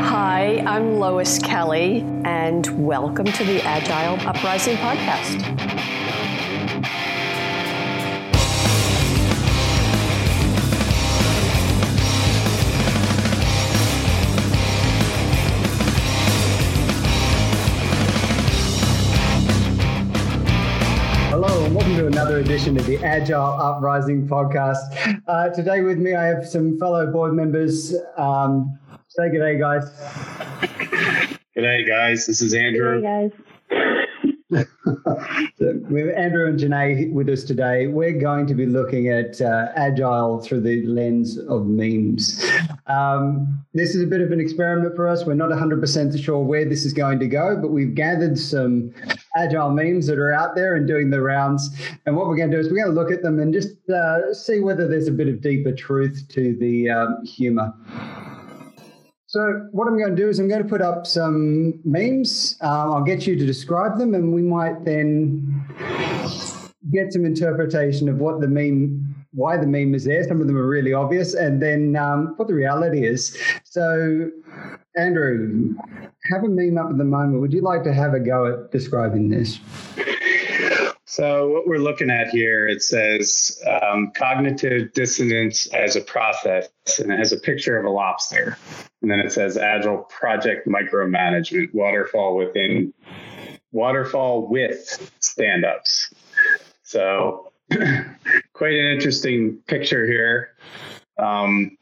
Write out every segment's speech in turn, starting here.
Hi, I'm Lois Kelly, and welcome to the Agile Uprising podcast. To another edition of the Agile Uprising podcast. Uh, today with me, I have some fellow board members. Um, say good day, guys. Good day, guys. This is Andrew. Hey, guys. We Andrew and Janae with us today. We're going to be looking at uh, Agile through the lens of memes. Um, this is a bit of an experiment for us. We're not 100% sure where this is going to go, but we've gathered some Agile memes that are out there and doing the rounds. And what we're going to do is we're going to look at them and just uh, see whether there's a bit of deeper truth to the um, humor. So what I'm going to do is I'm going to put up some memes. Um, I'll get you to describe them, and we might then get some interpretation of what the meme, why the meme is there. Some of them are really obvious, and then um, what the reality is. So, Andrew, have a meme up at the moment. Would you like to have a go at describing this? So, what we're looking at here, it says um, cognitive dissonance as a process, and it has a picture of a lobster. And then it says agile project micromanagement, waterfall within waterfall with stand ups. So, quite an interesting picture here. Um,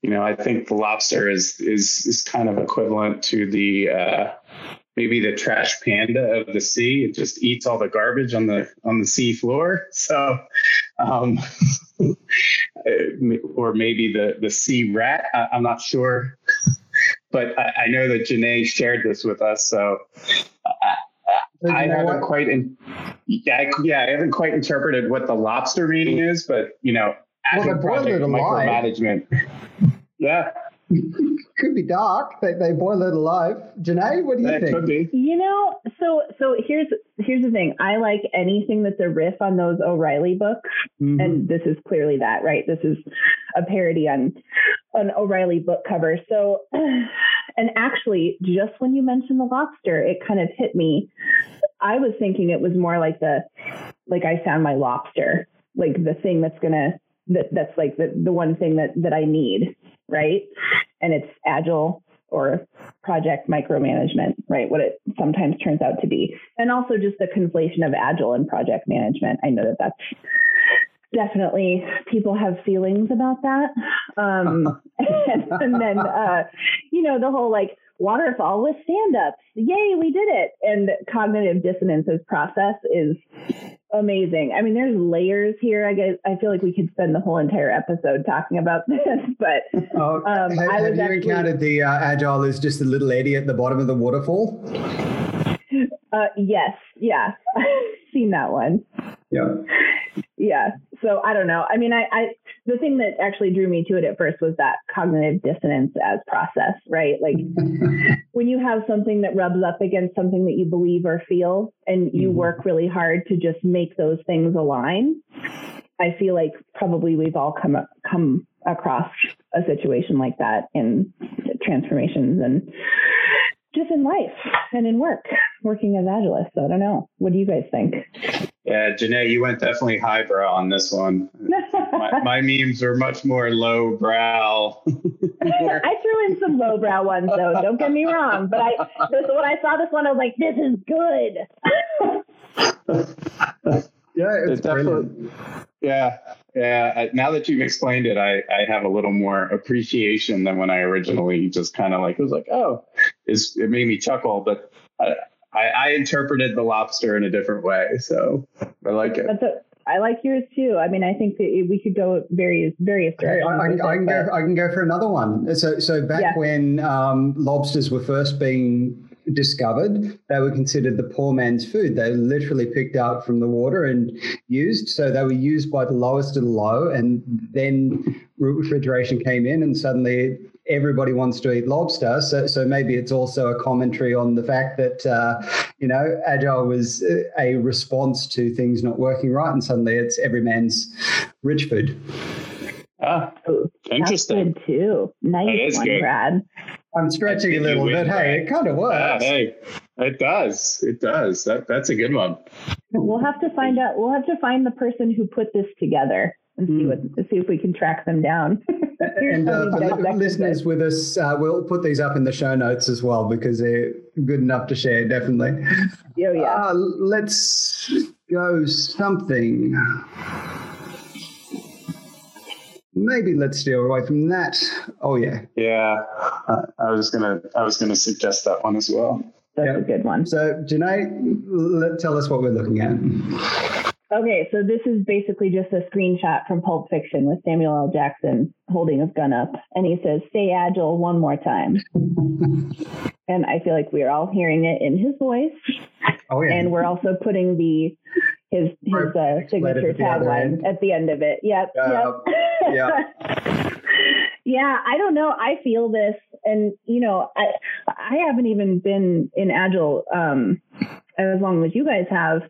you know, I think the lobster is is is kind of equivalent to the uh, maybe the trash panda of the sea. It just eats all the garbage on the on the sea floor. So, um, or maybe the the sea rat. I, I'm not sure, but I, I know that Janae shared this with us. So. I, I haven't quite, in, yeah, yeah, I haven't quite interpreted what the lobster meaning is, but you know, Well, project micromanagement. Yeah, Could be dark. They, they boil it alive. Janae, what do you that think? could be. You know, so so here's here's the thing. I like anything that's a riff on those O'Reilly books, Mhm. and this is clearly that, right? This is a parody on an O'Reilly book cover. So, and actually, just when you mentioned the lobster, it kind of hit me. I was thinking it was more like the like I found my lobster, like the thing that's gonna that that's like the the one thing that that I need, right? And it's agile or project micromanagement, right? What it sometimes turns out to be. And also just the conflation of agile and project management. I know that that's definitely people have feelings about that. Um, and, and then, uh, you know, the whole like waterfall with stand ups. Yay, we did it. And cognitive dissonance dissonance's process is amazing. I mean, there's layers here. I guess I feel like we could spend the whole entire episode talking about this, but Oh, Um, have, I have was you actually- encountered the uh, agile as just a little eddy at the bottom of the waterfall? Uh, yes, yeah, seen that one. Yeah. Yeah. So I don't know. I mean, I, I the thing that actually drew me to it at first was that cognitive dissonance as process, right? Like when you have something that rubs up against something that you believe or feel, and you Mhm. work really hard to just make those things align. I feel like probably we've all come come across a situation like that in transformations and just in life and in work, working as agilists. So I don't know. What do you guys think? Yeah, Janae, you went definitely highbrow on this one. My, my memes are much more lowbrow. More- I threw in some lowbrow ones though. Don't get me wrong, but I this, when I saw this one, I was like, "This is good." Yeah, it's It definitely- yeah, yeah. Now that you've explained it, I, I have a little more appreciation than when I originally just kind of like was like, oh, it's, it made me chuckle, but I, I, I interpreted the lobster in a different way, so I like it. That's a I like yours too. I mean, I think that we could go various various Hey, I, I, I can go. I can go for another one. So, so back Yeah. when um, lobsters were first being discovered, they were considered the poor man's food. They were literally picked out from the water and used. So they were used by the lowest of the low, and then refrigeration came in, and suddenly everybody wants to eat lobster. So, so maybe it's also a commentary on the fact that uh, you know agile was a response to things not working right, and suddenly it's every man's rich food. Ah, That's interesting. good too. Nice one, good. Brad. I'm stretching a little bit. win, Hey, it kind of works. Ah, hey, it does. It does. That that's a good one. We'll have to find out. We'll have to find the person who put this together and see what see if we can track them down. And uh, we for li- dissected listeners this. with us, uh, we'll put these up in the show notes as well because they're good enough to share, definitely. Oh yeah. Uh, let's go something. Maybe let's steer away from that. Oh yeah. Yeah, uh, I was gonna I was gonna suggest that one as well. That's yeah. a good one. So Janae, let, tell us what we're looking at. Okay, so this is basically just a screenshot from Pulp Fiction with Samuel L. Jackson holding his gun up, and he says, "Stay agile one more time." and I feel like we are all hearing it in his voice, Oh yeah. and we're also putting the his his uh, signature tagline at the end of it. Yep. Uh, yep. yeah, I don't know. I feel this, and you know, I I haven't even been in agile um, as long as you guys have,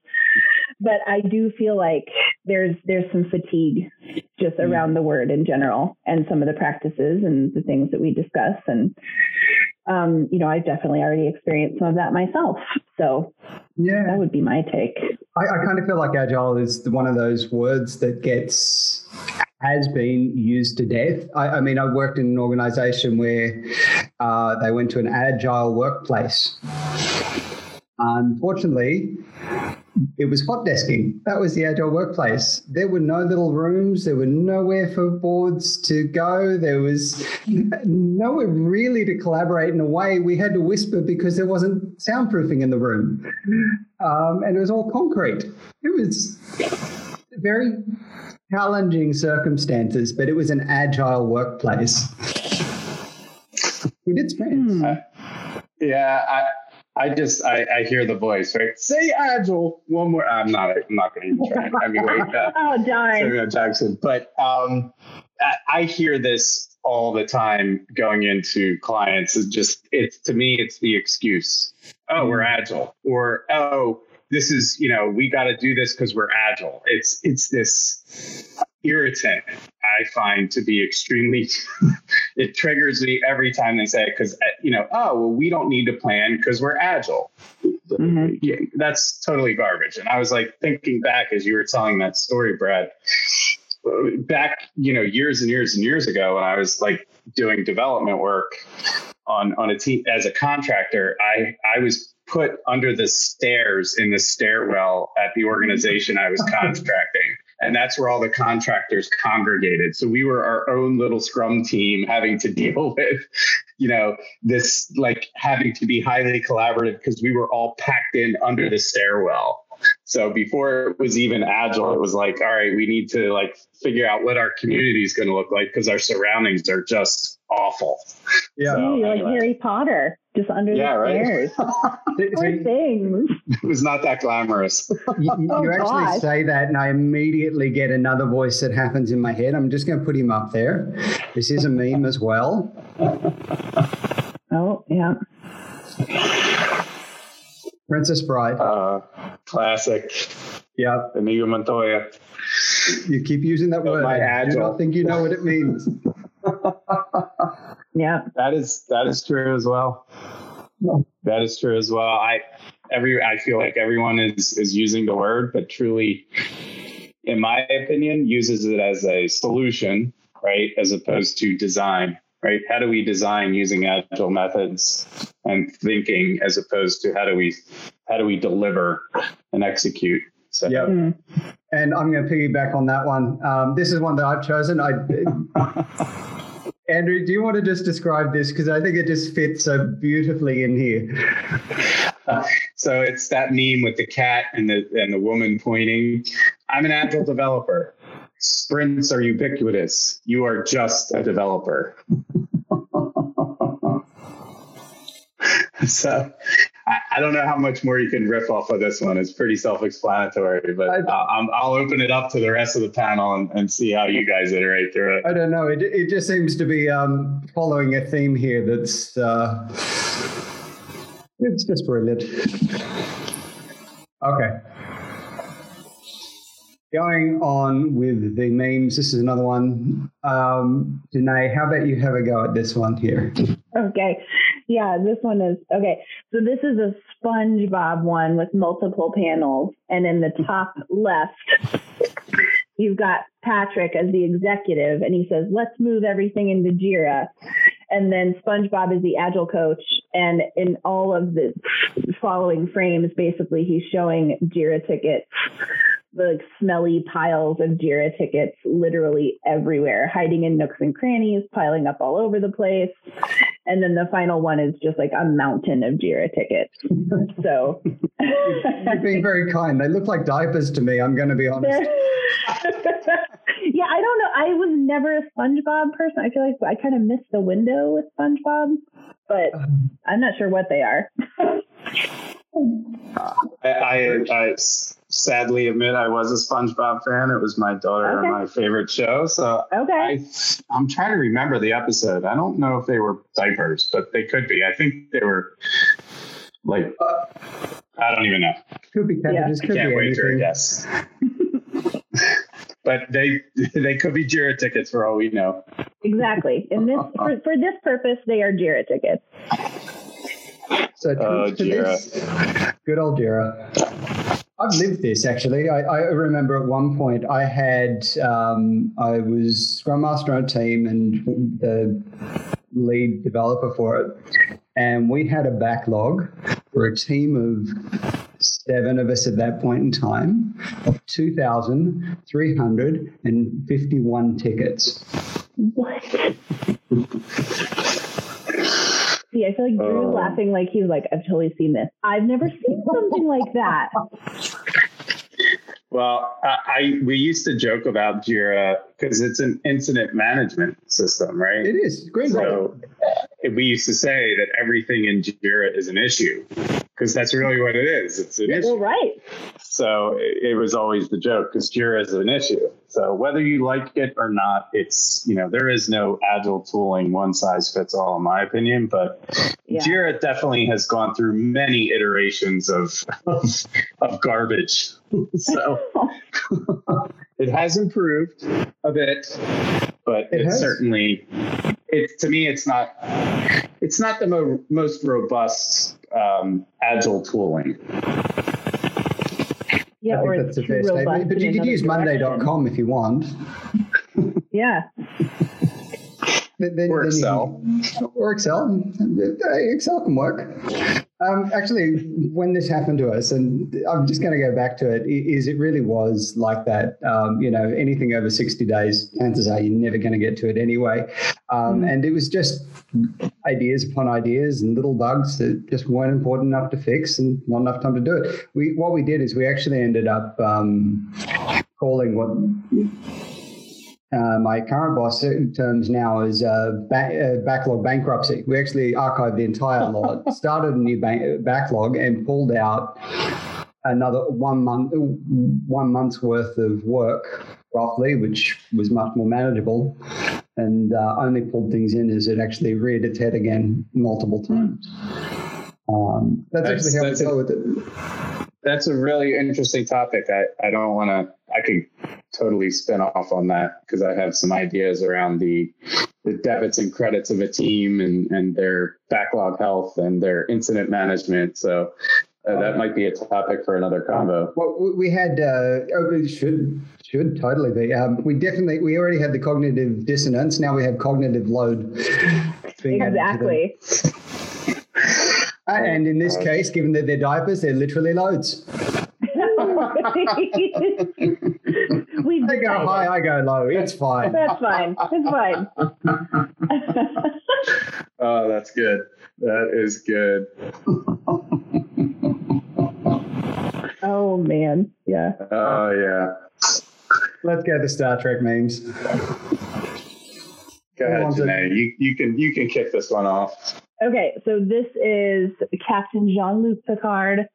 but I do feel like there's there's some fatigue just Mm. around the word in general, and some of the practices and the things that we discuss, and um, you know, I've definitely already experienced some of that myself. So yeah. that would be my take. I, I kind of feel like agile is one of those words that gets has been used to death. I, I mean, I worked in an organization where uh, they went to an agile workplace. Unfortunately, it was hot desking. That was the agile workplace. There were no little rooms. There were nowhere for boards to go. There was nowhere really to collaborate in a way. We had to whisper because there wasn't soundproofing in the room. Um, and it was all concrete. It was very challenging circumstances, but it was an agile workplace. We did sprints. Yeah, I I just I, I hear the voice right. Say agile one more. I'm not I'm not going to even try. I mean, wait. Uh, Oh darn! Samuel Jackson. But um, I, I hear this all the time going into clients. It's just it's to me it's the excuse. Oh, we're agile, or oh, this is you know we got to do this because we're agile. It's it's this irritant I find to be extremely. it triggers me every time they say it because you know oh well we don't need to plan because we're agile. Mhm. Yeah, that's totally garbage. And I was like thinking back as you were telling that story, Brad. Back, you know, years and years and years ago, when I was like doing development work on on a team as a contractor, I I was put under the stairs in the stairwell at the organization I was contracting. And that's where all the contractors congregated. So we were our own little scrum team having to deal with, you know, this like having to be highly collaborative because we were all packed in under the stairwell. So before it was even agile, it was like, all right, we need to like figure out what our community is going to look like because our surroundings are just awful. Yeah. So, Ooh, you're like. Harry Potter, just under Yeah, the right. stairs. So Poor you, things. It was not that glamorous. you- Oh, you actually gosh. say that, and I immediately get another voice that happens in my head. I'm just going to put him up there. This is a meme as well. Oh yeah. Princess Bride. Uh, classic. Yeah, Inigo Montoya. you keep using that word. my I do not think you know what it means. Yeah. That is that is true as well. That is true as well. I every I feel like everyone is is using the word, but truly, in my opinion, uses it as a solution, right, as opposed to design. Right? How do we design using agile methods and thinking, as opposed to how do we how do we deliver and execute? So Yep. Mm. And I'm going to piggyback on that one. Um, this is one that I've chosen. I, Andrew, do you want to just describe this? Because I think it just fits so beautifully in here. So it's that meme with the cat and the and the woman pointing. I'm an agile developer. Sprints are ubiquitous. You are just a developer. so I, I, don't know how much more you can riff off of this one. It's pretty self-explanatory, but I, will open it up to the rest of the panel and, and, see how you guys iterate through it. I don't know. It, it just seems to be um, following a theme here that's uh, it's just brilliant. Okay. Going on with the memes, this is another one. Um, Janae, how about you have a go at this one here? Okay. Yeah, this one is okay. So this is a SpongeBob one with multiple panels, and in the top left, you've got Patrick as the executive, and he says, "Let's move everything into Jira." And then SpongeBob is the agile coach, and in all of the following frames, basically, he's showing Jira tickets the smelly piles of Jira tickets literally everywhere, hiding in nooks and crannies, piling up all over the place. And then the final one is just like a mountain of Jira tickets. So you're being very kind. They look like diapers to me. I'm going to be honest. yeah, I don't know. I was never a SpongeBob person. I feel like I kind of missed the window with SpongeBob, but um. I'm not sure what they are. I, I, I sadly admit I was a SpongeBob fan. It was my daughter okay. and my favorite show. So okay. I, I'm trying to remember the episode. I don't know if they were diapers, but they could be. I think they were like I don't even know. Could be cabbages. Yeah. Could I can't be wait anything. to guess. but they they could be Jira tickets for all we know. Exactly. In this for, for this purpose, they are Jira tickets. So uh, Jira. good old Jira. I've lived this actually. I, I, remember at one point I had um, I was Scrum Master on a team and the lead developer for it, and we had a backlog for a team of seven of us at that point in time of two thousand three hundred and fifty-one tickets. What? See, I feel like Drew's uh, laughing like he's like, I've totally seen this. I've never seen something like that. Well, I, I, we used to joke about Jira because it's an incident management system, right? It is great. So we used to say that everything in Jira is an issue because that's really what it is. It's an issue. Well, right. So it, it was always the joke because Jira is an issue. So whether you like it or not, it's you know there is no agile tooling one size fits all in my opinion, but yeah. Jira definitely has gone through many iterations of of, of garbage. so it has improved a bit, but it it's certainly it to me it's not it's not the mo- most robust um, agile tooling. Yeah, I or that's a fair statement. But you could use Monday.com if you want. yeah. Then, or then Excel. Can, or Excel. Excel can work. Um, actually, when this happened to us, and I'm just going to go back to it, is it really was like that. Um, you know, anything over 60 days, chances are you're never going to get to it anyway. Um, mm. And it was just ideas upon ideas and little bugs that just weren't important enough to fix and not enough time to do it. We what we did is we actually ended up um, calling what uh, my current boss terms now is uh, ba- uh, backlog bankruptcy. We actually archived the entire lot, started a new backlog, and pulled out another one month one month's worth of work roughly, which was much more manageable, and uh, only pulled things in as it actually reared its head again multiple times. Um, that's, that's, actually how we deal with it. That's a really interesting topic. I, I don't want to. I could totally spin off on that because I have some ideas around the the debits and credits of a team and and their backlog health and their incident management. So uh, that might be a topic for another combo. Well, we had uh, oh, should should totally be. Um, we definitely we already had the cognitive dissonance. Now we have cognitive load. Exactly. Uh, and in this case, given that they're diapers, they're literally loads. we they go high, I go low. It's fine. That's fine. It's fine. oh, that's good. That is good. Oh man, yeah. Oh yeah. Let's go to Star Trek memes. Go Who ahead, wants it? Janae. You you can you can kick this one off. Okay, so this is Captain Jean-Luc Picard,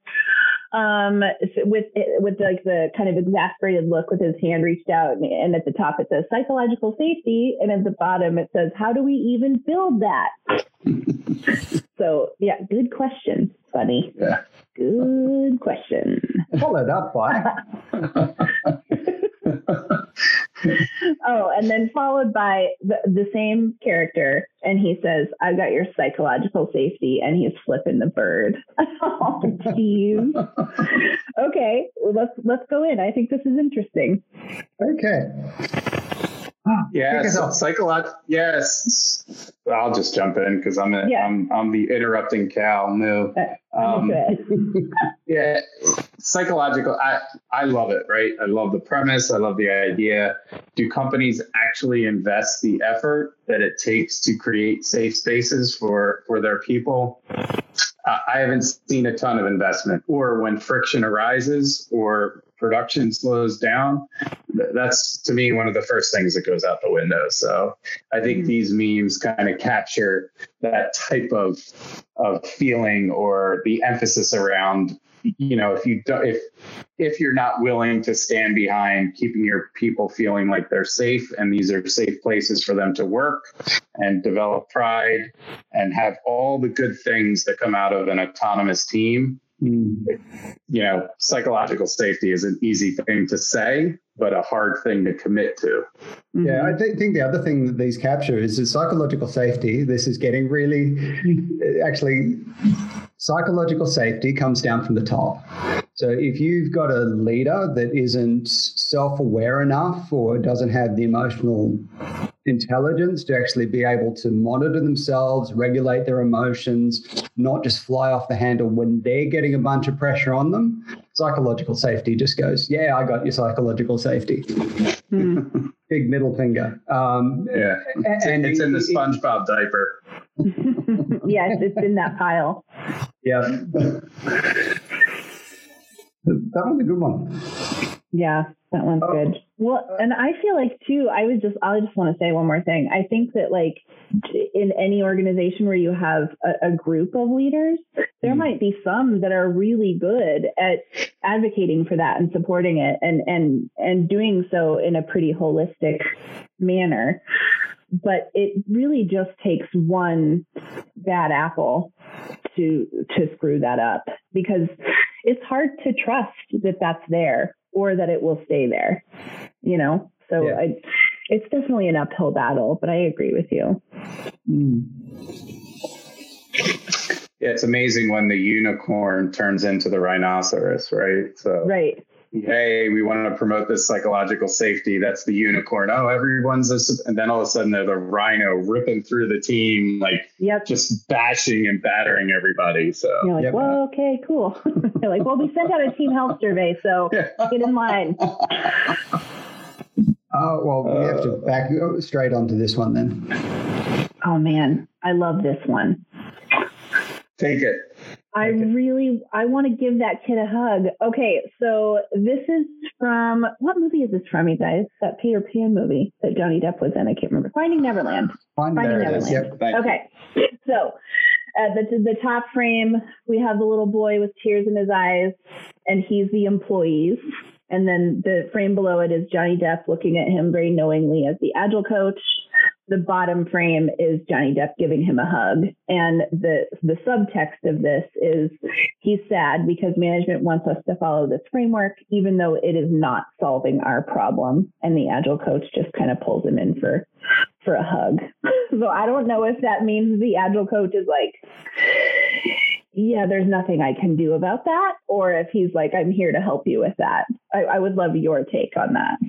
um, with with like the kind of exasperated look, with his hand reached out, and, and at the top it says psychological safety, and at the bottom it says how do we even build that? so yeah, good question, Funny. Yeah. Good question. Followed up by Oh, and then followed by the, the same character, and he says, "I've got your psychological safety," and he's flipping the bird. oh, jeez. okay, well, let's let's go in. I think this is interesting. okay. Yeah, Kick us so off. psychological. Yes, I'll just jump in because I'm a, Yeah. I'm I'm the interrupting Cal. No, um, Good. yeah, psychological. I I love it. Right, I love the premise. I love the idea. Do companies actually invest the effort that it takes to create safe spaces for for their people? I haven't seen a ton of investment, or when friction arises or production slows down, that's to me one of the first things that goes out the window. So I think Mhm. these memes kind of capture that type of of feeling or the emphasis around you know if you do, if if you're not willing to stand behind keeping your people feeling like they're safe and these are safe places for them to work and develop pride and have all the good things that come out of an autonomous team Hmm. you know psychological safety is an easy thing to say but a hard thing to commit to Yeah. I th- think the other thing that these capture is the psychological safety. This is getting really, actually, psychological safety comes down from the top. So if you've got a leader that isn't self aware enough or doesn't have the emotional intelligence to actually be able to monitor themselves, regulate their emotions, not just fly off the handle when they're getting a bunch of pressure on them, psychological safety just goes, Yeah, I got your psychological safety. Hmm. Big middle finger. Um, yeah it's, in, and it's in the it- spongebob diaper yes, it's in that pile. Yeah. that was a good one. Yeah, that one's Oh. good. Well, and I feel like too, I was just, I just want to say one more thing. I think that like in any organization where you have a, a group of leaders, there Mhm. might be some that are really good at advocating for that and supporting it and, and, and doing so in a pretty holistic manner. But it really just takes one bad apple to to screw that up because it's hard to trust that that's there or that it will stay there you know so Yeah. I, it's definitely an uphill battle but i agree with you hmm. Yeah, it's amazing when the unicorn turns into the rhinoceros, right? So, right hey, we want to promote this psychological safety. That's the unicorn. Oh, everyone's this, and then all of a sudden, they're the rhino ripping through the team, like yep just bashing and battering everybody. So, you're like Yep. well okay cool you're like well we sent out a team health survey so Yeah. get in line Oh, well, we have to back straight onto this one then. oh man i love this one take it. I Okay. really I want to give that kid a hug. Okay, so this is from what movie is this from, you guys? That Peter Pan movie that Johnny Depp was in. I can't remember. Finding Neverland. Finding there. Neverland. Yep. You. Okay, so at the the top frame we have the little boy with tears in his eyes, and he's the employees. And then the frame below it is Johnny Depp looking at him very knowingly as the agile coach. The bottom frame is Johnny Depp giving him a hug. And the the subtext of this is he's sad because management wants us to follow this framework, even though it is not solving our problem. And the agile coach just kind of pulls him in for for a hug. so I don't know if that means the agile coach is like, yeah, there's nothing I can do about that, or if he's like, I'm here to help you with that. I, I would love your take on that.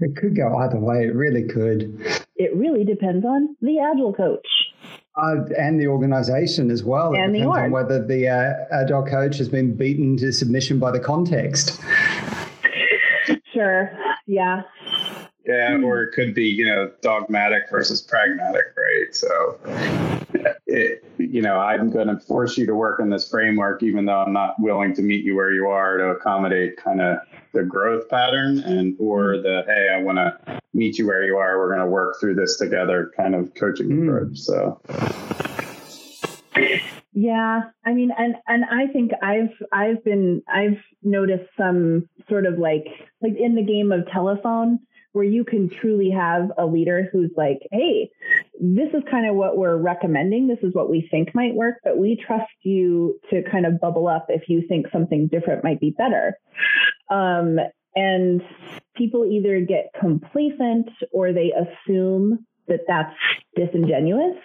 It could go either way. It really could. It really depends on the agile coach. Uh, and the organization as well. It And the depends on whether the uh, agile coach has been beaten to submission by the context. Sure. Yeah. Yeah, or it could be, you know, dogmatic versus pragmatic, right? So, it, you know, I'm going to force you to work in this framework, even though I'm not willing to meet you where you are to accommodate kind of the growth pattern and or the hey, I want to meet you where you are. We're going to work through this together kind of coaching mm. approach. So. Yeah, I mean, and and I think I've I've been I've noticed some sort of like like in the game of telephone where you can truly have a leader who's like, hey, this is kind of what we're recommending. This is what we think might work, but we trust you to kind of bubble up if you think something different might be better. Um, and people either get complacent or they assume that that's disingenuous.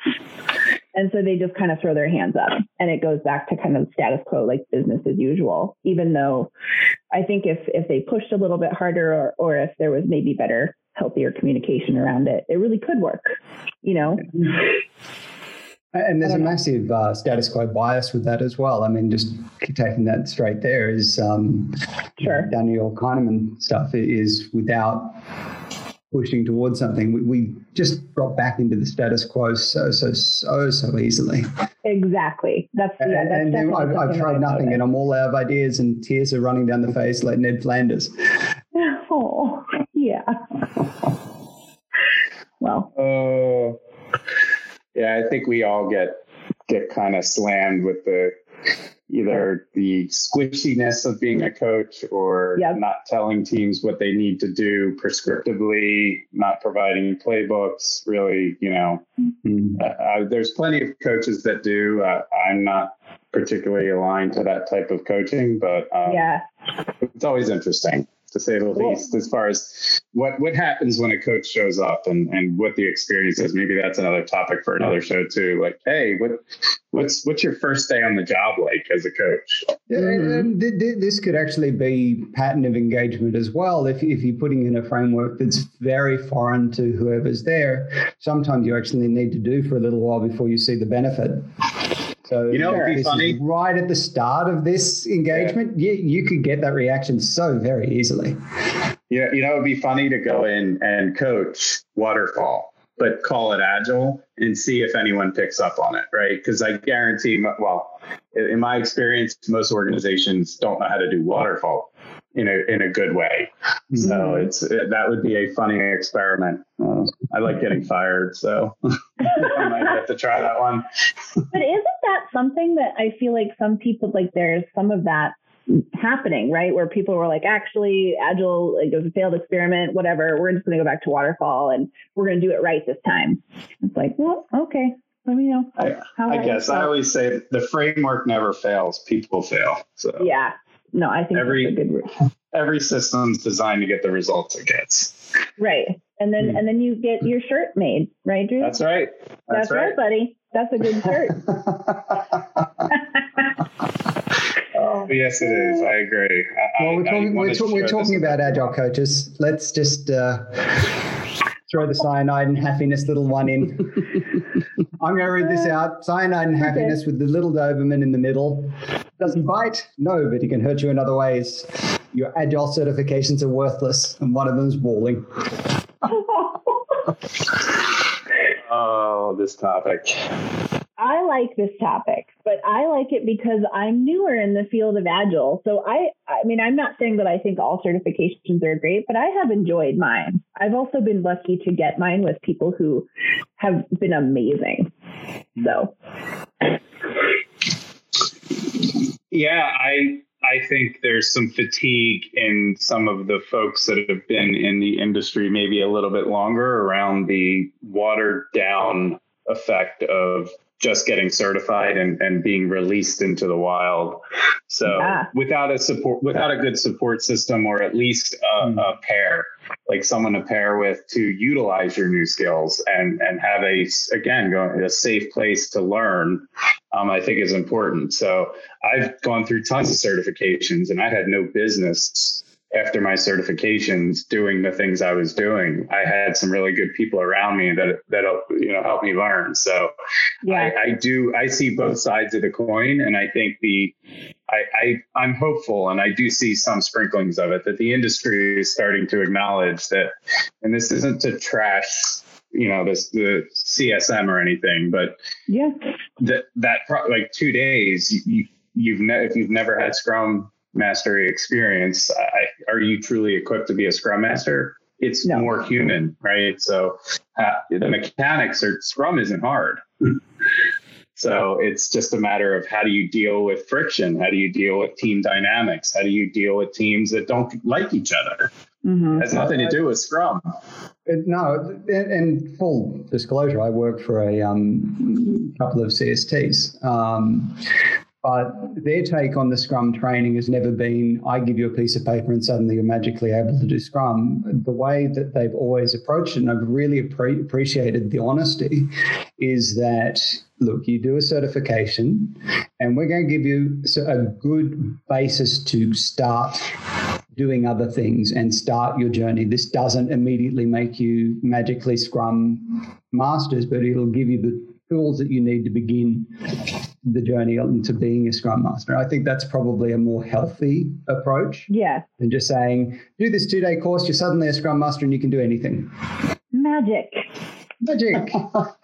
And so they just kind of throw their hands up and it goes back to kind of status quo, like business as usual, even though I think if, if they pushed a little bit harder or, or if there was maybe better, healthier communication around it, it really could work, you know? And there's a massive uh, status quo bias with that as well. I mean, just taking that straight there is um, sure. Daniel Kahneman stuff is without pushing towards something, we, we just drop back into the status quo so so so so easily. Exactly. That's yeah. That's and, and I've, I've tried nothing, and I'm all out of ideas, and tears are running down the face like Ned Flanders. Oh yeah. Well. Oh. Uh, yeah, I think we all get get kind of slammed with the either the squishiness of being a coach or yep. not telling teams what they need to do prescriptively, not providing playbooks. Really, you know, mm-hmm. uh, uh, there's plenty of coaches that do. Uh, I'm not particularly aligned to that type of coaching, but um, yeah, it's always interesting to say the cool. least, as far as what what happens when a coach shows up and and what the experience is. Maybe that's another topic for another show too. Like, hey, what what's what's your first day on the job like as a coach? Yeah, and mm-hmm. this could actually be pattern of engagement as well. If if you're putting in a framework that's very foreign to whoever's there, sometimes you actually need to do for a little while before you see the benefit. So you know, it'd be funny. Right at the start of this engagement, yeah. you, you could get that reaction so very easily. Yeah, you know, it'd be funny to go in and coach waterfall, but call it agile and see if anyone picks up on it, right? Because I guarantee, well, in my experience, most organizations don't know how to do waterfall in a in a good way. Mm-hmm. So it's it, that would be a funny experiment. Uh, I like getting fired, so I might have to try that one. but isn't that something that I feel like some people like? There's some of that happening, right? Where people were like, actually, agile, like it was a failed experiment, whatever. We're just going to go back to waterfall and we're going to do it right this time. It's like, well, okay. Let me know. I, I guess I always say the framework never fails. People fail. So yeah, no, I think every good every system's designed to get the results it gets. Right, and then mm. and then you get your shirt made, right, Drew? That's right. That's, That's right. right, buddy. That's a good shirt. oh, yes, it is. I agree. I, well, we're talking, we're, talk, we're talking about agile coaches. Let's just uh, throw the cyanide and happiness little one in. I'm going to read this out. Cyanide and happiness okay. with the little Doberman in the middle. Does he mm-hmm. bite? No, but he can hurt you in other ways. Your agile certifications are worthless, and one of them's walling. oh, this topic. I like this topic, but I like it because I'm newer in the field of agile. So I I mean I'm not saying that I think all certifications are great, but I have enjoyed mine. I've also been lucky to get mine with people who have been amazing. So Yeah, I I think there's some fatigue in some of the folks that have been in the industry maybe a little bit longer around the watered down effect of just getting certified and, and being released into the wild. So yeah. without a support, without a good support system, or at least a, mm. a, pair, like someone to pair with to utilize your new skills and and have a again going a safe place to learn, um, I think is important. So I've gone through tons of certifications, and I had no business after my certifications doing the things I was doing. I had some really good people around me that that you know helped me learn. So yeah. I, I do I see both sides of the coin, and I think the I, I I'm hopeful, and I do see some sprinklings of it that the industry is starting to acknowledge that, and this isn't to trash you know this the CSM or anything, but yeah, that that pro- like two days you, you've ne- if you've never had Scrum mastery experience, I, are you truly equipped to be a Scrum master? It's No. more human, right? So uh, the mechanics or Scrum isn't hard. So it's just a matter of how do you deal with friction? How do you deal with team dynamics? How do you deal with teams that don't like each other? hmm has nothing to do with Scrum. It- no, and, and full disclosure, I work for a um, couple of CSTs. Um, but their take on the Scrum training has never been, I give you a piece of paper and suddenly you're magically able to do Scrum. The way that they've always approached it, and I've really appre- appreciated the honesty, is that look, you do a certification and we're going to give you a good basis to start doing other things and start your journey. This doesn't immediately make you magically Scrum masters, but it'll give you the tools that you need to begin the journey into being a Scrum master. I think that's probably a more healthy approach yeah, than just saying, do this two day course, you're suddenly a Scrum master and you can do anything. magic. Magic.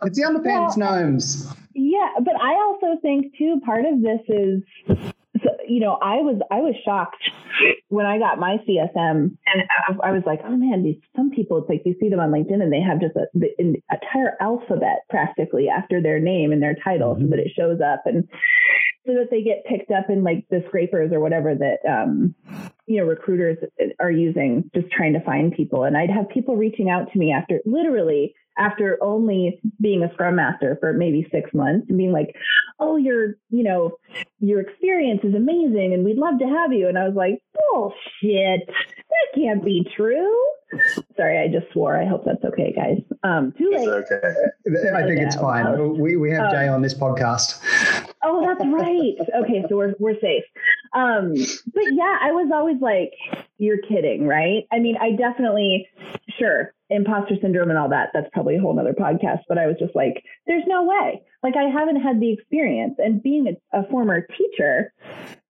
it's the underpants gnomes. Yeah, but I also think too part of this is you know, I was I was shocked when I got my CSM, and I, I was like, oh man, these some people it's like you see them on LinkedIn and they have just a, the an entire alphabet practically after their name and their title, so that it shows up and so that they get picked up in like the scrapers or whatever that um, you know recruiters are using, just trying to find people. And I'd have people reaching out to me after literally after only being a scrum master for maybe six months and being like, oh, your, you know, your experience is amazing and we'd love to have you. And I was like, bullshit. That can't be true. Sorry, I just swore. I hope that's okay, guys. Um, too It's late. okay. I think it's fine. We, we have Jay on this podcast. Oh, that's right. Okay, so we're we're safe. Um, but yeah, I was always like, "You're kidding, right?" I mean, I definitely, sure, imposter syndrome and all that. That's probably a whole other podcast. But I was just like, "There's no way." Like, I haven't had the experience, and being a, a former teacher,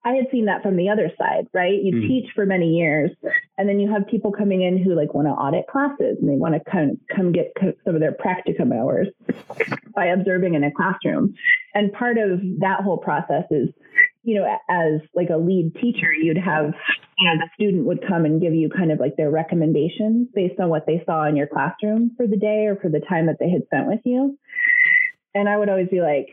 I had seen that from the other side, right? You Mm. teach for many years, and then you have people coming in who like want to audit classes and they want to of come get some of their practicum hours by observing in a classroom. And part of that whole process is, you know, as like a lead teacher, you'd have, you know, the student would come and give you kind of like their recommendations based on what they saw in your classroom for the day or for the time that they had spent with you. And I would always be like,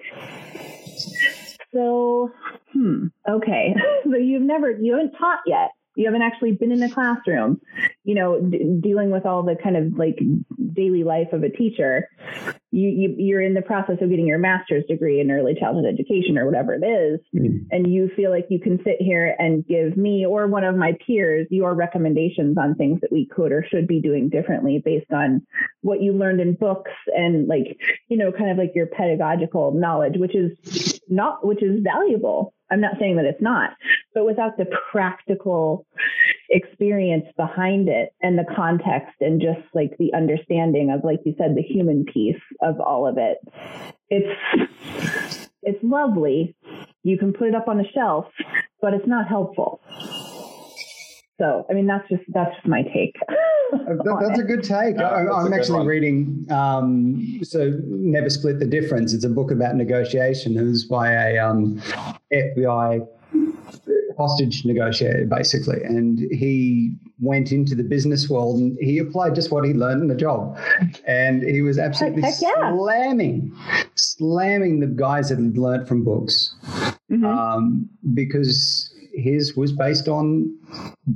so, hmm, okay. so you've never, you haven't taught yet. You haven't actually been in a classroom, you know, d- dealing with all the kind of like daily life of a teacher. You, you, you're in the process of getting your master's degree in early childhood education or whatever it is. Mm. And you feel like you can sit here and give me or one of my peers your recommendations on things that we could or should be doing differently based on what you learned in books and like, you know, kind of like your pedagogical knowledge, which is not, which is valuable. I'm not saying that it's not, but without the practical experience behind it and the context and just like the understanding of, like you said, the human piece of all of it, it's, it's lovely. You can put it up on a shelf, but it's not helpful. So, I mean, that's just, that's just my take. That- That's a good take. No, I, that's a I'm actually reading, um, so Never Split the Difference. It's a book about negotiation. It was by a um, FBI hostage negotiator, basically. And he went into the business world and he applied just what he learned in the job. And he was absolutely heck yeah. slamming, slamming the guys that had learned from books Mhm. um, because his was based on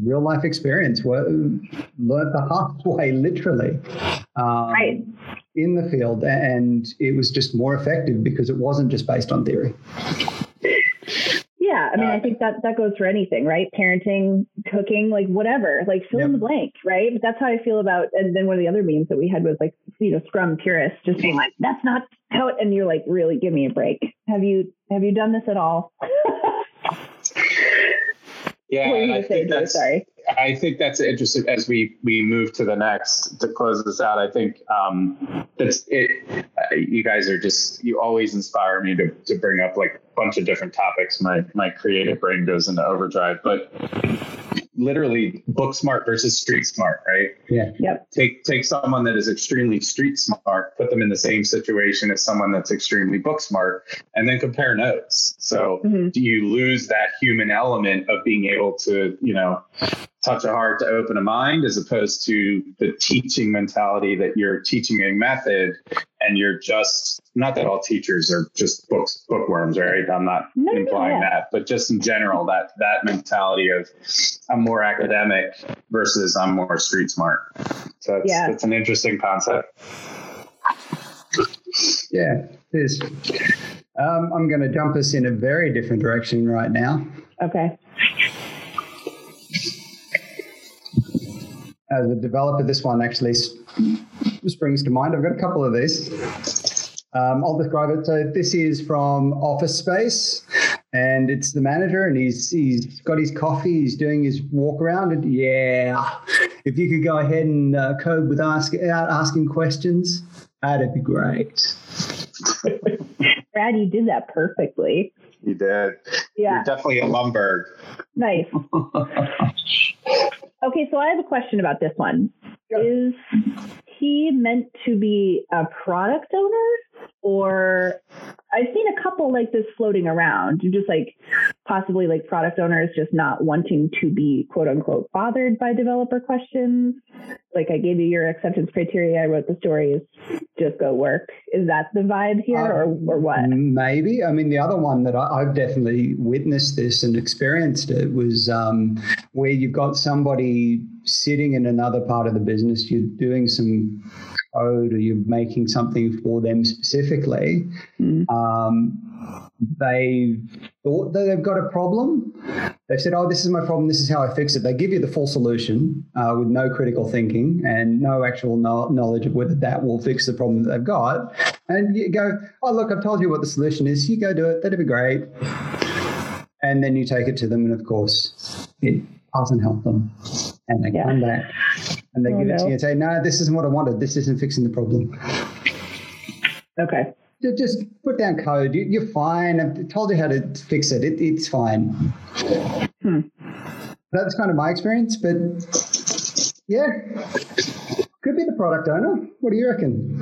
real life experience, learned the hard way, literally, um, Right. in the field, and it was just more effective because it wasn't just based on theory. Yeah, I mean, Uh, I think that that goes for anything, right? Parenting, cooking, like whatever, like fill in the blank, right? But that's how I feel about. And then one of the other memes that we had was like, you know, Scrum purists just being like, "That's not how," it, and you're like, "Really, give me a break. Have you have you done this at all?" Yeah, what were you I think that's Sorry. I think that's interesting as we we move to the next to close this out. I think um, that's it. Uh, you guys are just you always inspire me to to bring up like a bunch of different topics. My my creative brain goes into overdrive, but literally book smart versus street smart, right? Yeah. Yep. Take take someone that is extremely street smart, put them in the same situation as someone that's extremely book smart, and then compare notes. So Mhm. do you lose that human element of being able to, you know, touch a heart to open a mind as opposed to the teaching mentality that you're teaching a method and you're just not that all teachers are just books bookworms right i'm not No, no, implying yeah. that but just in general that that mentality of i'm more academic versus i'm more street smart so it's, Yeah. it's an interesting concept Yeah, it is. Um, I'm going to jump us in a very different direction right now. Okay. As a developer, this one actually s- springs to mind. I've got a couple of these. Um, I'll describe it. So this is from Office Space, and it's the manager, and he's he's got his coffee. He's doing his walk around, and yeah, if you could go ahead and uh, code with ask out asking questions, that'd be great. Brad, you did that perfectly. you did Yeah. you're definitely a Lumbergh Nice. Okay, so I have a question about this one. Is he meant to be a product owner or I've seen a couple like this floating around, just like possibly like product owners just not wanting to be quote unquote bothered by developer questions. Like I gave you your acceptance criteria, I wrote the stories, just go work. Is that the vibe here or, or what? Maybe. I mean, the other one that I, I've definitely witnessed this and experienced it was um, where you've got somebody sitting in another part of the business, you're doing some code or you're making something for them specifically. Mm. Um, they thought that they've got a problem. They've said, "Oh, this is my problem. This is how I fix it." They give you the full solution uh, with no critical thinking and no actual no- knowledge of whether that will fix the problem that they've got. And you go, "Oh, look, I've told you what the solution is. You go do it. That'd be great." And then you take it to them, and of course, it doesn't help them. And they Yeah. come back and they Oh, give it to you and say, "No, this isn't what I wanted. This isn't fixing the problem." Okay. Just put down code. You- You're fine. I've told you how to fix it. it it's fine. Hmm. That's kind of my experience, but yeah, could be the product owner. What do you reckon?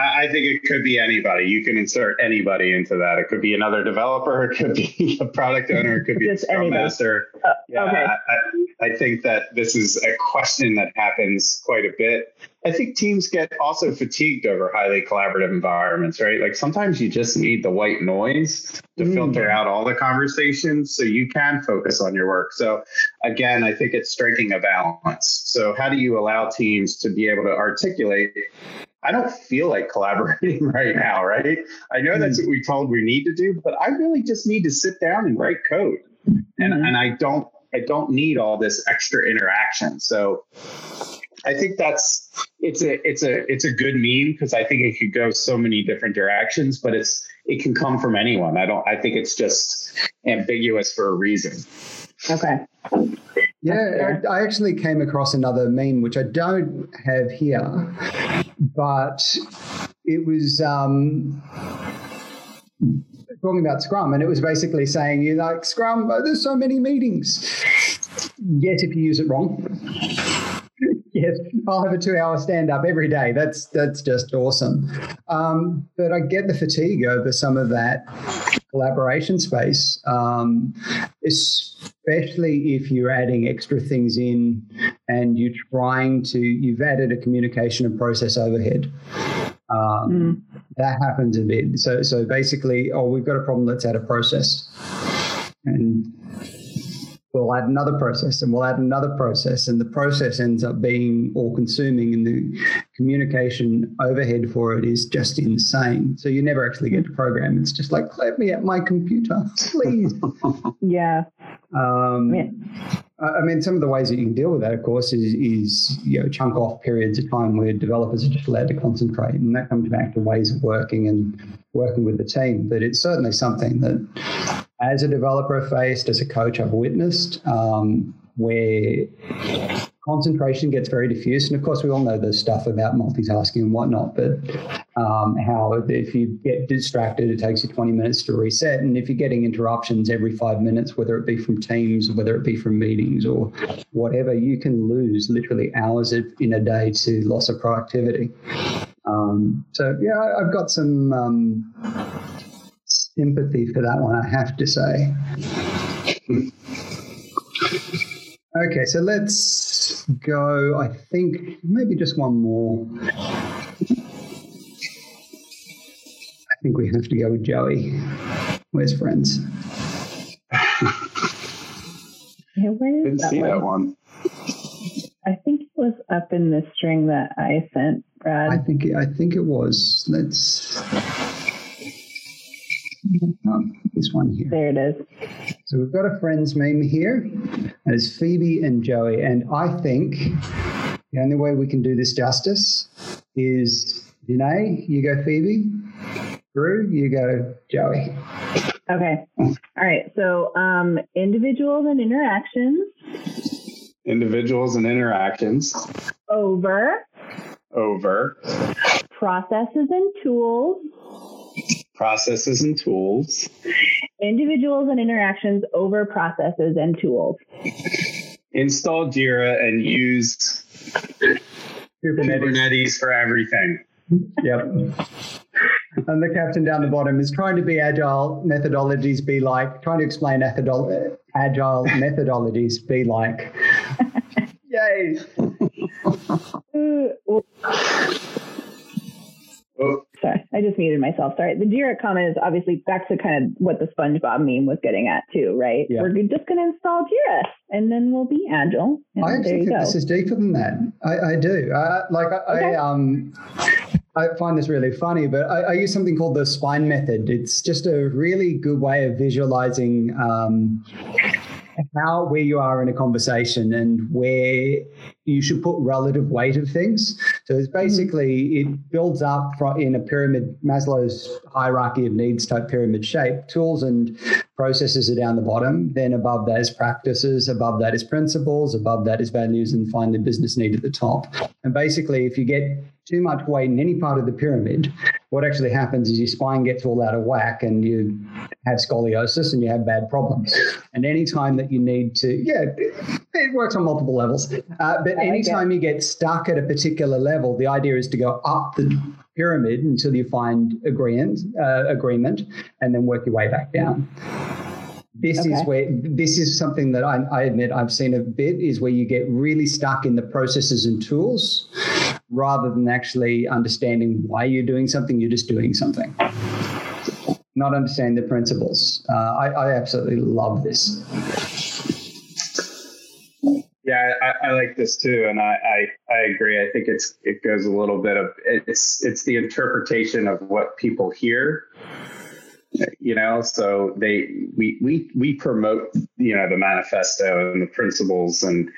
I think it could be anybody. You can insert anybody into that. It could be another developer. It could be a product owner. It could be Just a scrum anybody. master. Uh, Yeah, okay. I, I, I think that this is a question that happens quite a bit. I think teams get also fatigued over highly collaborative environments, right? Like sometimes you just need the white noise to Mm. filter out all the conversations so you can focus on your work. So again, I think it's striking a balance. So how do you allow teams to be able to articulate I don't feel like collaborating right now, right? I know that's what we told we need to do, but I really just need to sit down and write code. And Mhm. and I don't I don't need all this extra interaction. So I think that's it's a it's a it's a good meme because I think it could go so many different directions, but it's it can come from anyone. I don't I think it's just ambiguous for a reason. Okay. Yeah, I, I actually came across another meme which I don't have here, but it was um, talking about Scrum, and it was basically saying, "You like Scrum? Oh, there's so many meetings." Yes, if you use it wrong. Yes, I'll have a two-hour stand-up every day. That's that's just awesome. Um, but I get the fatigue over some of that collaboration space, um, especially if you're adding extra things in and you're trying to. You've added a communication and process overhead. Um, That happens a bit. So so basically, oh, we've got a problem. Let's add a process, and we'll add another process and we'll add another process and the process ends up being all consuming and the communication overhead for it is just insane so you never actually get to program it's just like let me at my computer please Yeah. um, Yeah. I I mean, some of the ways that you can deal with that, of course, is, is you know chunk off periods of time where developers are just allowed to concentrate, and that comes back to ways of working and working with the team. But it's certainly something that, as a developer faced, as a coach, I've witnessed um, where concentration gets very diffuse. And of course, we all know the stuff about multitasking and whatnot, but um, how if you get distracted, it takes you 20 minutes to reset. And if you're getting interruptions every five minutes, whether it be from teams, whether it be from meetings or whatever, you can lose literally hours in a day to loss of productivity. Um, so, yeah, I've got some um, sympathy for that one, I have to say. Okay, so let's go. I think maybe just one more. I think we have to go with Joey. Where's friends? Yeah, where is Didn't that see one? that one. I think it was up in the string that I sent, Brad. I think it, I think it was. Let's. Oh, this one here. there it is. So we've got a friends meme here. There's Phoebe and Joey, and I think the only way we can do this justice is Janae, you go Phoebe. Drew, you go Joey. Okay. All right. So, um, individuals and interactions Individuals and interactions over over processes and tools. Processes and tools. Individuals and interactions over processes and tools. Install Jira and use Kubernetes for everything. Yep. And the captain down the bottom is trying to be agile methodologies be like, trying to explain agile, agile methodologies be like. Yay. Uh, I just muted myself. Sorry. The Jira comment is obviously back to kind of what the SpongeBob meme was getting at too, right? Yeah. We're just going to install Jira and then we'll be agile. I actually think go. this is deeper than that. I, I do. Uh, like I, Okay. I um, I find this really funny, but I, I use something called the spine method. It's just a really good way of visualizing um, how where you are in a conversation and where you should put relative weight of things. So it's mm-hmm. basically it builds up in a pyramid, Maslow's hierarchy of needs type pyramid shape. Tools and processes are down the bottom. Then above that is practices. Above that is principles. Above that is values, and finally business need at the top. And basically, if you get too much weight in any part of the pyramid, what actually happens is your spine gets all out of whack and you have scoliosis and you have bad problems. And anytime that you need to, yeah, it works on multiple levels. Uh, but anytime you get stuck at a particular level, the idea is to go up the pyramid until you find agreement, uh, agreement, and then work your way back down. This is where this is something that I, I admit I've seen a bit is where you get really stuck in the processes and tools rather than actually understanding why you're doing something. You're just doing something, not understanding the principles. Uh, I, I absolutely love this. Yeah, I, I like this too, and I, I I agree. I think it's it goes a little bit of it's it's the interpretation of what people hear. You know, so they we we we promote you know the manifesto and the principles and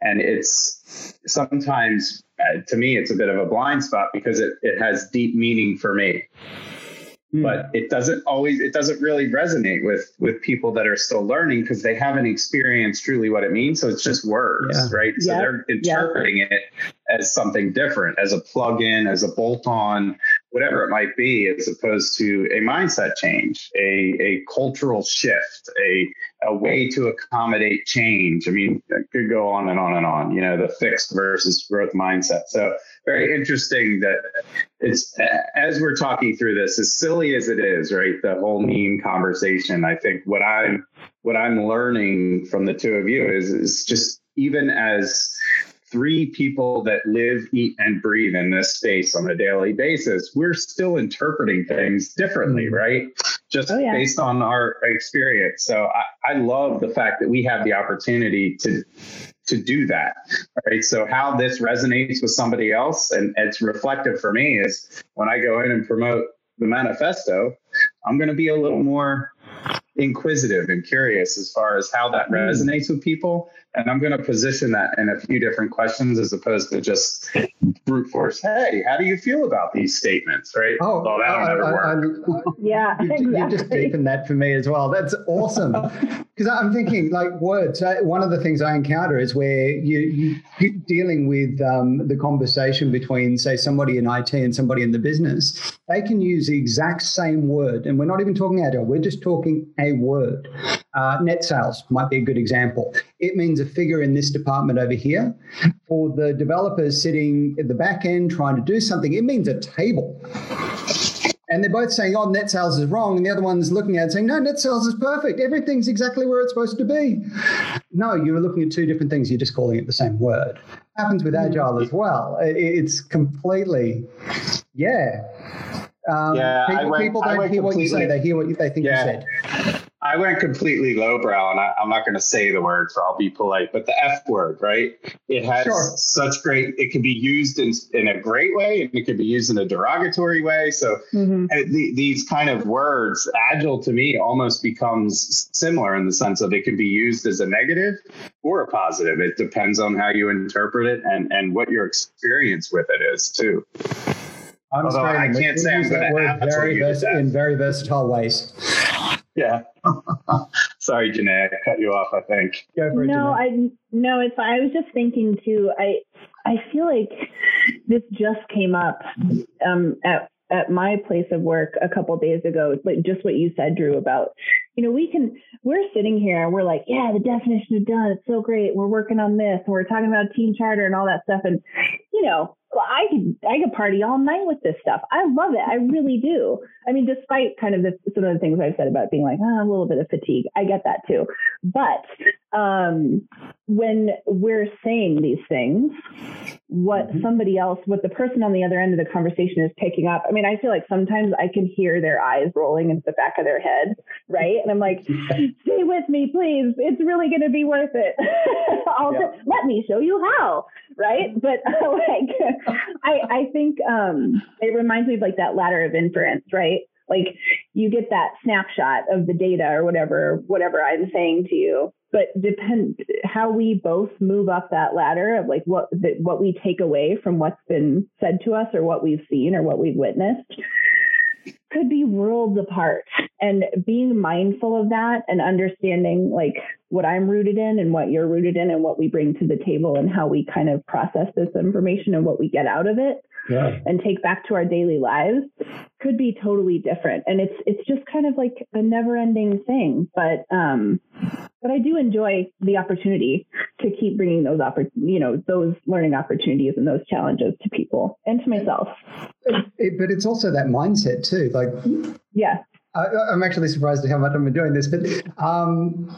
and it's sometimes uh, to me it's a bit of a blind spot because it it has deep meaning for me Hmm. but it doesn't always it doesn't really resonate with with people that are still learning because they haven't experienced truly what it means so it's just words Yeah. right so Yeah. they're interpreting it as something different as a plug-in as a bolt-on whatever it might be as opposed to a mindset change a a cultural shift a a way to accommodate change. I mean it could go on and on and on you know the fixed versus growth mindset. So very interesting that it's as we're talking through this as silly as it is right the whole meme conversation i think what i'm what i'm learning from the two of you is is just even as three people that live eat and breathe in this space on a daily basis we're still interpreting things differently mm. right? Just Oh, yeah. based on our experience. So I, I love the fact that we have the opportunity to to do that right? So how this resonates with somebody else and it's reflective for me is when i go in and promote the manifesto i'm going to be a little more inquisitive and curious as far as how that resonates with people. And I'm going to position that in a few different questions as opposed to just brute force. Hey, how do you feel about these statements? Right? Oh, well, that'll I, never I, work. I, Yeah, you, you just exactly. deepened that for me as well. That's awesome. Because I'm thinking, like words. uh, One of the things I encounter is where you, you you're dealing with um, the conversation between, say, somebody in IT and somebody in the business. They can use the exact same word, and we're not even talking agile. We're just talking a word. Uh, net sales might be a good example. It means a figure in this department over here. For the developers sitting at the back end trying to do something, it means a table. And they're both saying, oh, net sales is wrong. And the other one's looking at it saying, no, net sales is perfect. Everything's exactly where it's supposed to be. No, you were looking at two different things. You're just calling it the same word. Happens with Agile as well. It's completely, yeah. Um, Yeah, people, went- people don't hear what you say. They hear what you, they think Yeah. you said. I went completely lowbrow, and I, I'm not going to say the word, so I'll be polite. But the F word, right? It has Sure. such great. It can be used in in a great way, and it can be used in a derogatory way. So Mhm. uh, the, these kind of words, agile to me, almost becomes similar in the sense of it can be used as a negative or a positive. It depends on how you interpret it and and what your experience with it is too. I'm Although I can't say I'm that gonna word very use vers- that. in very versatile ways. Yeah. Sorry, Janae, I cut you off. I think. Go for it, No, Janelle. I no, it's. I was just thinking too. I I feel like this just came up um, at at my place of work a couple days ago. Like just what you said, Drew, about you know we can we're sitting here and we're like, yeah, the definition of done. It's so great. We're working on this and we're talking about team charter and all that stuff. And you know, I could I could party all night with this stuff. I love it. I really do. I mean, despite kind of the, some of the things I've said about being like ah, a little bit of fatigue, I get that too. But um, when we're saying these things, what somebody else, what the person on the other end of the conversation is picking up. I mean, I feel like sometimes I can hear their eyes rolling into the back of their head, right? And I'm like, stay with me, please. It's really going to be worth it. Yeah. let me show you how, right? But like, I I think um, it reminds me of like that ladder of inference, right? Like you get that snapshot of the data or whatever whatever I'm saying to you, but depend how we both move up that ladder of like what the, what we take away from what's been said to us or what we've seen or what we've witnessed could be worlds apart. And being mindful of that and understanding like what I'm rooted in and what you're rooted in and what we bring to the table and how we kind of process this information and what we get out of it Yeah. and take back to our daily lives could be totally different. And it's it's just kind of like a never ending thing. But um but I do enjoy the opportunity to keep bringing those oppor- you know those learning opportunities and those challenges to people and to myself It- but it's also that mindset too. Like yeah I, I'm actually surprised at how much I'm doing this, but um,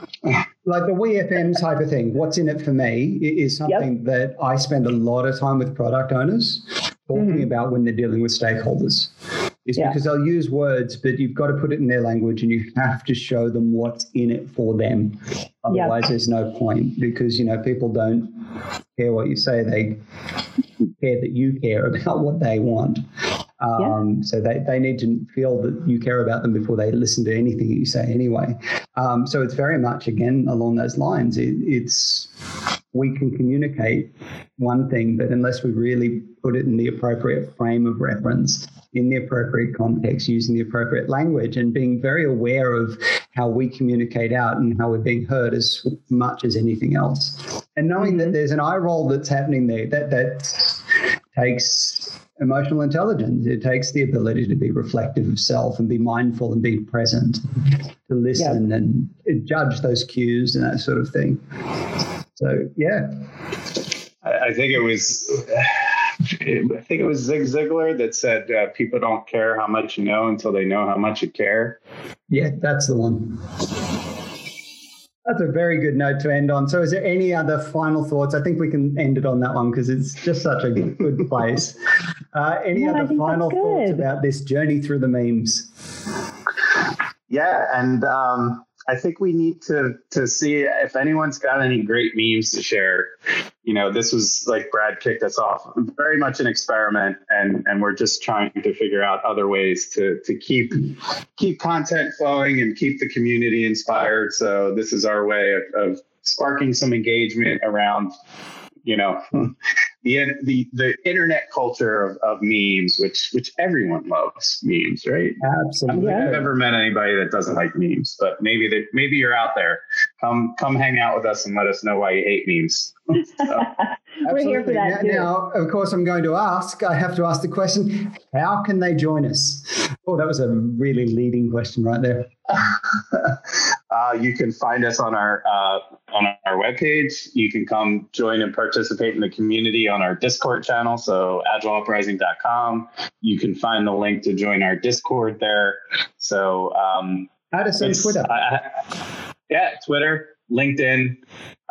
like the WIIFM type of thing, what's in it for me is something that I spend a lot of time with product owners talking Mhm. about when they're dealing with stakeholders. Is Yeah. because they'll use words, but you've got to put it in their language and you have to show them what's in it for them. Yeah. Otherwise, there's no point because, you know, people don't care what you say. They care that you care about what they want. Um, So they, they need to feel that you care about them before they listen to anything you say anyway. Um, so it's very much, again, along those lines. It, it's we can communicate one thing, but unless we really put it in the appropriate frame of reference, in the appropriate context, using the appropriate language, and being very aware of how we communicate out and how we're being heard as much as anything else. And knowing that mm-hmm. there's an eye roll that's happening there, that that takes emotional intelligence. It takes the ability to be reflective of self and be mindful and be present, to listen and judge those cues and that sort of thing. So yeah, I, I think it was. I think it was Zig Ziglar that said uh, people don't care how much you know until they know how much you care. yeah, that's the one. That's a very good note to end on. So, is there any other final thoughts? I think we can end it on that one because it's just such a good place. Uh, any Yeah, other final thoughts about this journey through the memes? Yeah, and um, I think we need to to see if anyone's got any great memes to share. You know, this was like Brad kicked us off, very much an experiment, and and we're just trying to figure out other ways to to keep keep content flowing and keep the community inspired. So this is our way of, of sparking some engagement around you know the the the internet culture of, of memes which which everyone loves memes right absolutely I have never met anybody that doesn't like memes but maybe that maybe you're out there come come hang out with us and let us know why you hate memes so. We're here for that now, too. now, of course, I'm going to ask. I have to ask the question: How can they join us? Oh, that was a really leading question right there. uh, you can find us on our uh, on our webpage. You can come join and participate in the community on our Discord channel. So agileuprising.com. You can find the link to join our Discord there. So um, Addison, Twitter. yeah, Twitter, LinkedIn.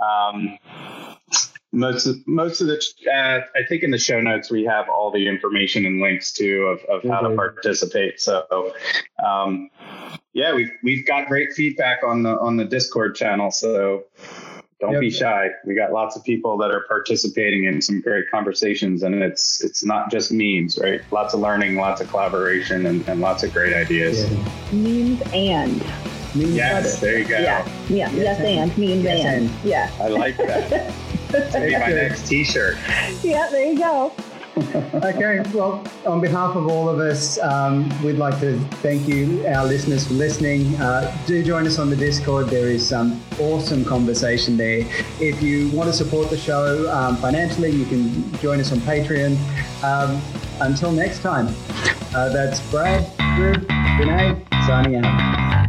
Um, most of, most of the uh, I think in the show notes we have all the information and links too of, of how mm-hmm. to participate. So um, yeah, we've we've got great feedback on the on the Discord channel. So don't yep. be shy. We got lots of people that are participating in some great conversations, and it's it's not just memes, right? Lots of learning, lots of collaboration, and, and lots of great ideas. Yeah. Memes and. Memes yes, there you go. Yeah, yeah, yes, yes and memes yes and. and. Yeah. I like that. Maybe my next T-shirt. Yeah, there you go. okay, well, on behalf of all of us, um, we'd like to thank you, our listeners, for listening. Uh, do join us on the Discord. There is some awesome conversation there. If you want to support the show um, financially, you can join us on Patreon. Um, until next time, uh, that's Brad, Drew, Renee, signing out.